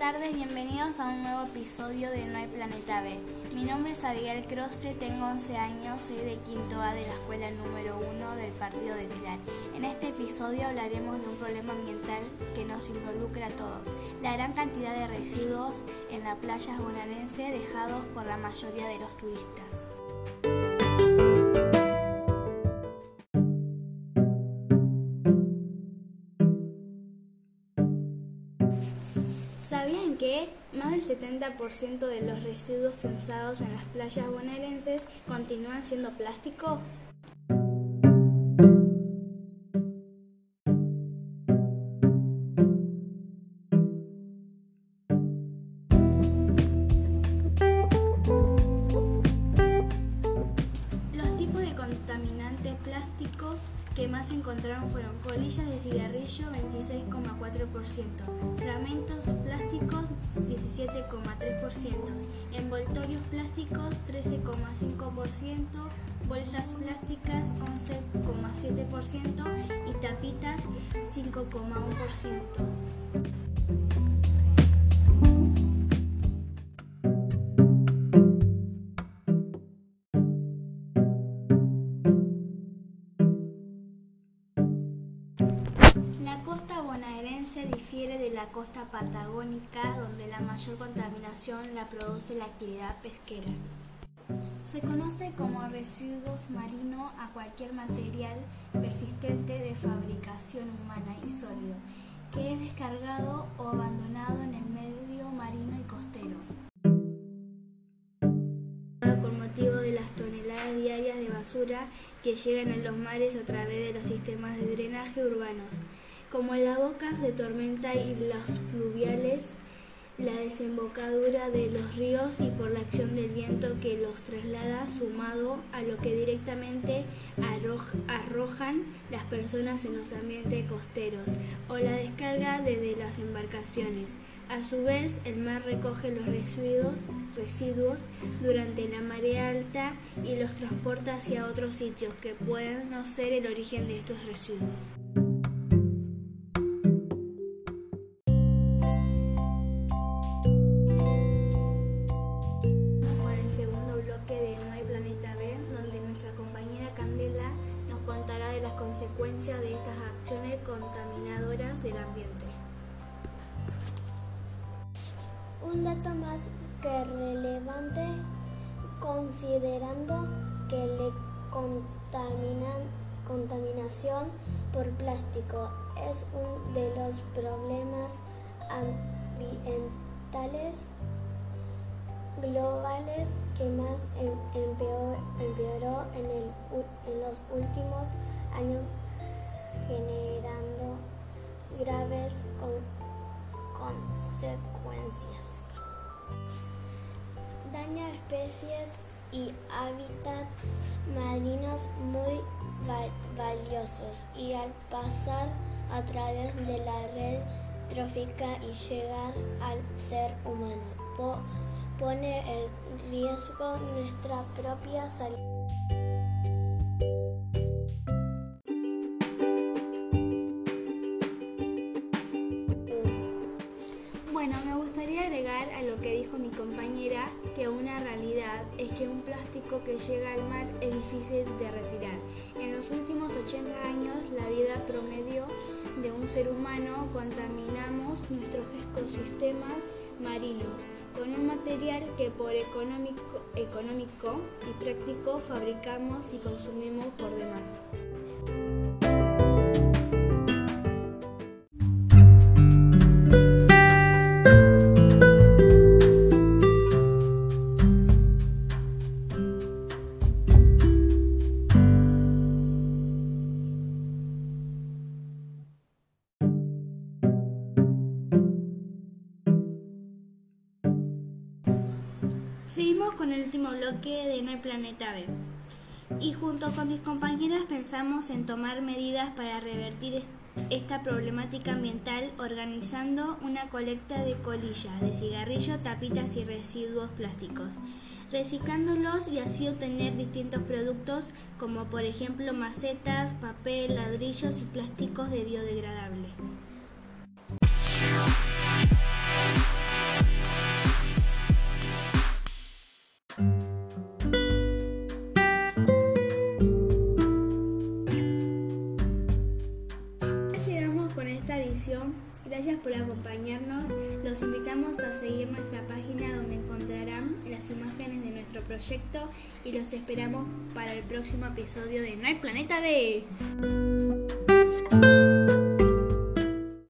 tardes, bienvenidos a un nuevo episodio de No hay Planeta B. Mi nombre es Abigail Croce, tengo 11 años, soy de quinto A de la escuela número 1 del partido de Pilar. En este episodio hablaremos de un problema ambiental que nos involucra a todos, la gran cantidad de residuos en la playa bonaerense dejados por la mayoría de los turistas. ¿Sabían que más del 70% de los residuos censados en las playas bonaerenses continúan siendo plástico? Más encontraron fueron colillas de cigarrillo 26,4%, fragmentos plásticos 17,3%, envoltorios plásticos 13,5%, bolsas plásticas 11,7% y tapitas 5,1%. La costa patagónica, donde la mayor contaminación la produce la actividad pesquera. Se conoce como residuos marinos a cualquier material persistente de fabricación humana y sólido, que es descargado o abandonado en el medio marino y costero. Con motivo de las toneladas diarias de basura que llegan a los mares a través de los sistemas de drenaje urbanos, como las bocas de tormenta y los pluviales, la desembocadura de los ríos y por la acción del viento que los traslada, sumado a lo que directamente arroj- arrojan las personas en los ambientes costeros o la descarga desde las embarcaciones. A su vez, el mar recoge los residuos, residuos durante la marea alta y los transporta hacia otros sitios que pueden no ser el origen de estos residuos. Del ambiente. Un dato más que relevante considerando que la contaminación por plástico es uno de los problemas ambientales globales que más em- empeor- empeoró en, en los últimos años generando graves con- consecuencias. Daña especies y hábitats marinos muy va- valiosos y al pasar a través de la red trófica y llegar al ser humano po- pone en riesgo nuestra propia salud. Bueno, me gustaría agregar a lo que dijo mi compañera que una realidad es que un plástico que llega al mar es difícil de retirar. En los últimos 80 años, la vida promedio de un ser humano contaminamos nuestros ecosistemas marinos con un material que por económico, económico y práctico fabricamos y consumimos por demás. Seguimos con el último bloque de No hay Planeta B. Y junto con mis compañeras pensamos en tomar medidas para revertir est- esta problemática ambiental organizando una colecta de colillas, de cigarrillo, tapitas y residuos plásticos, reciclándolos y así obtener distintos productos como por ejemplo macetas, papel, ladrillos y plásticos de biodegradable. Por acompañarnos. Los invitamos a seguir nuestra página donde encontrarán las imágenes de nuestro proyecto y los esperamos para el próximo episodio de No hay Planeta B.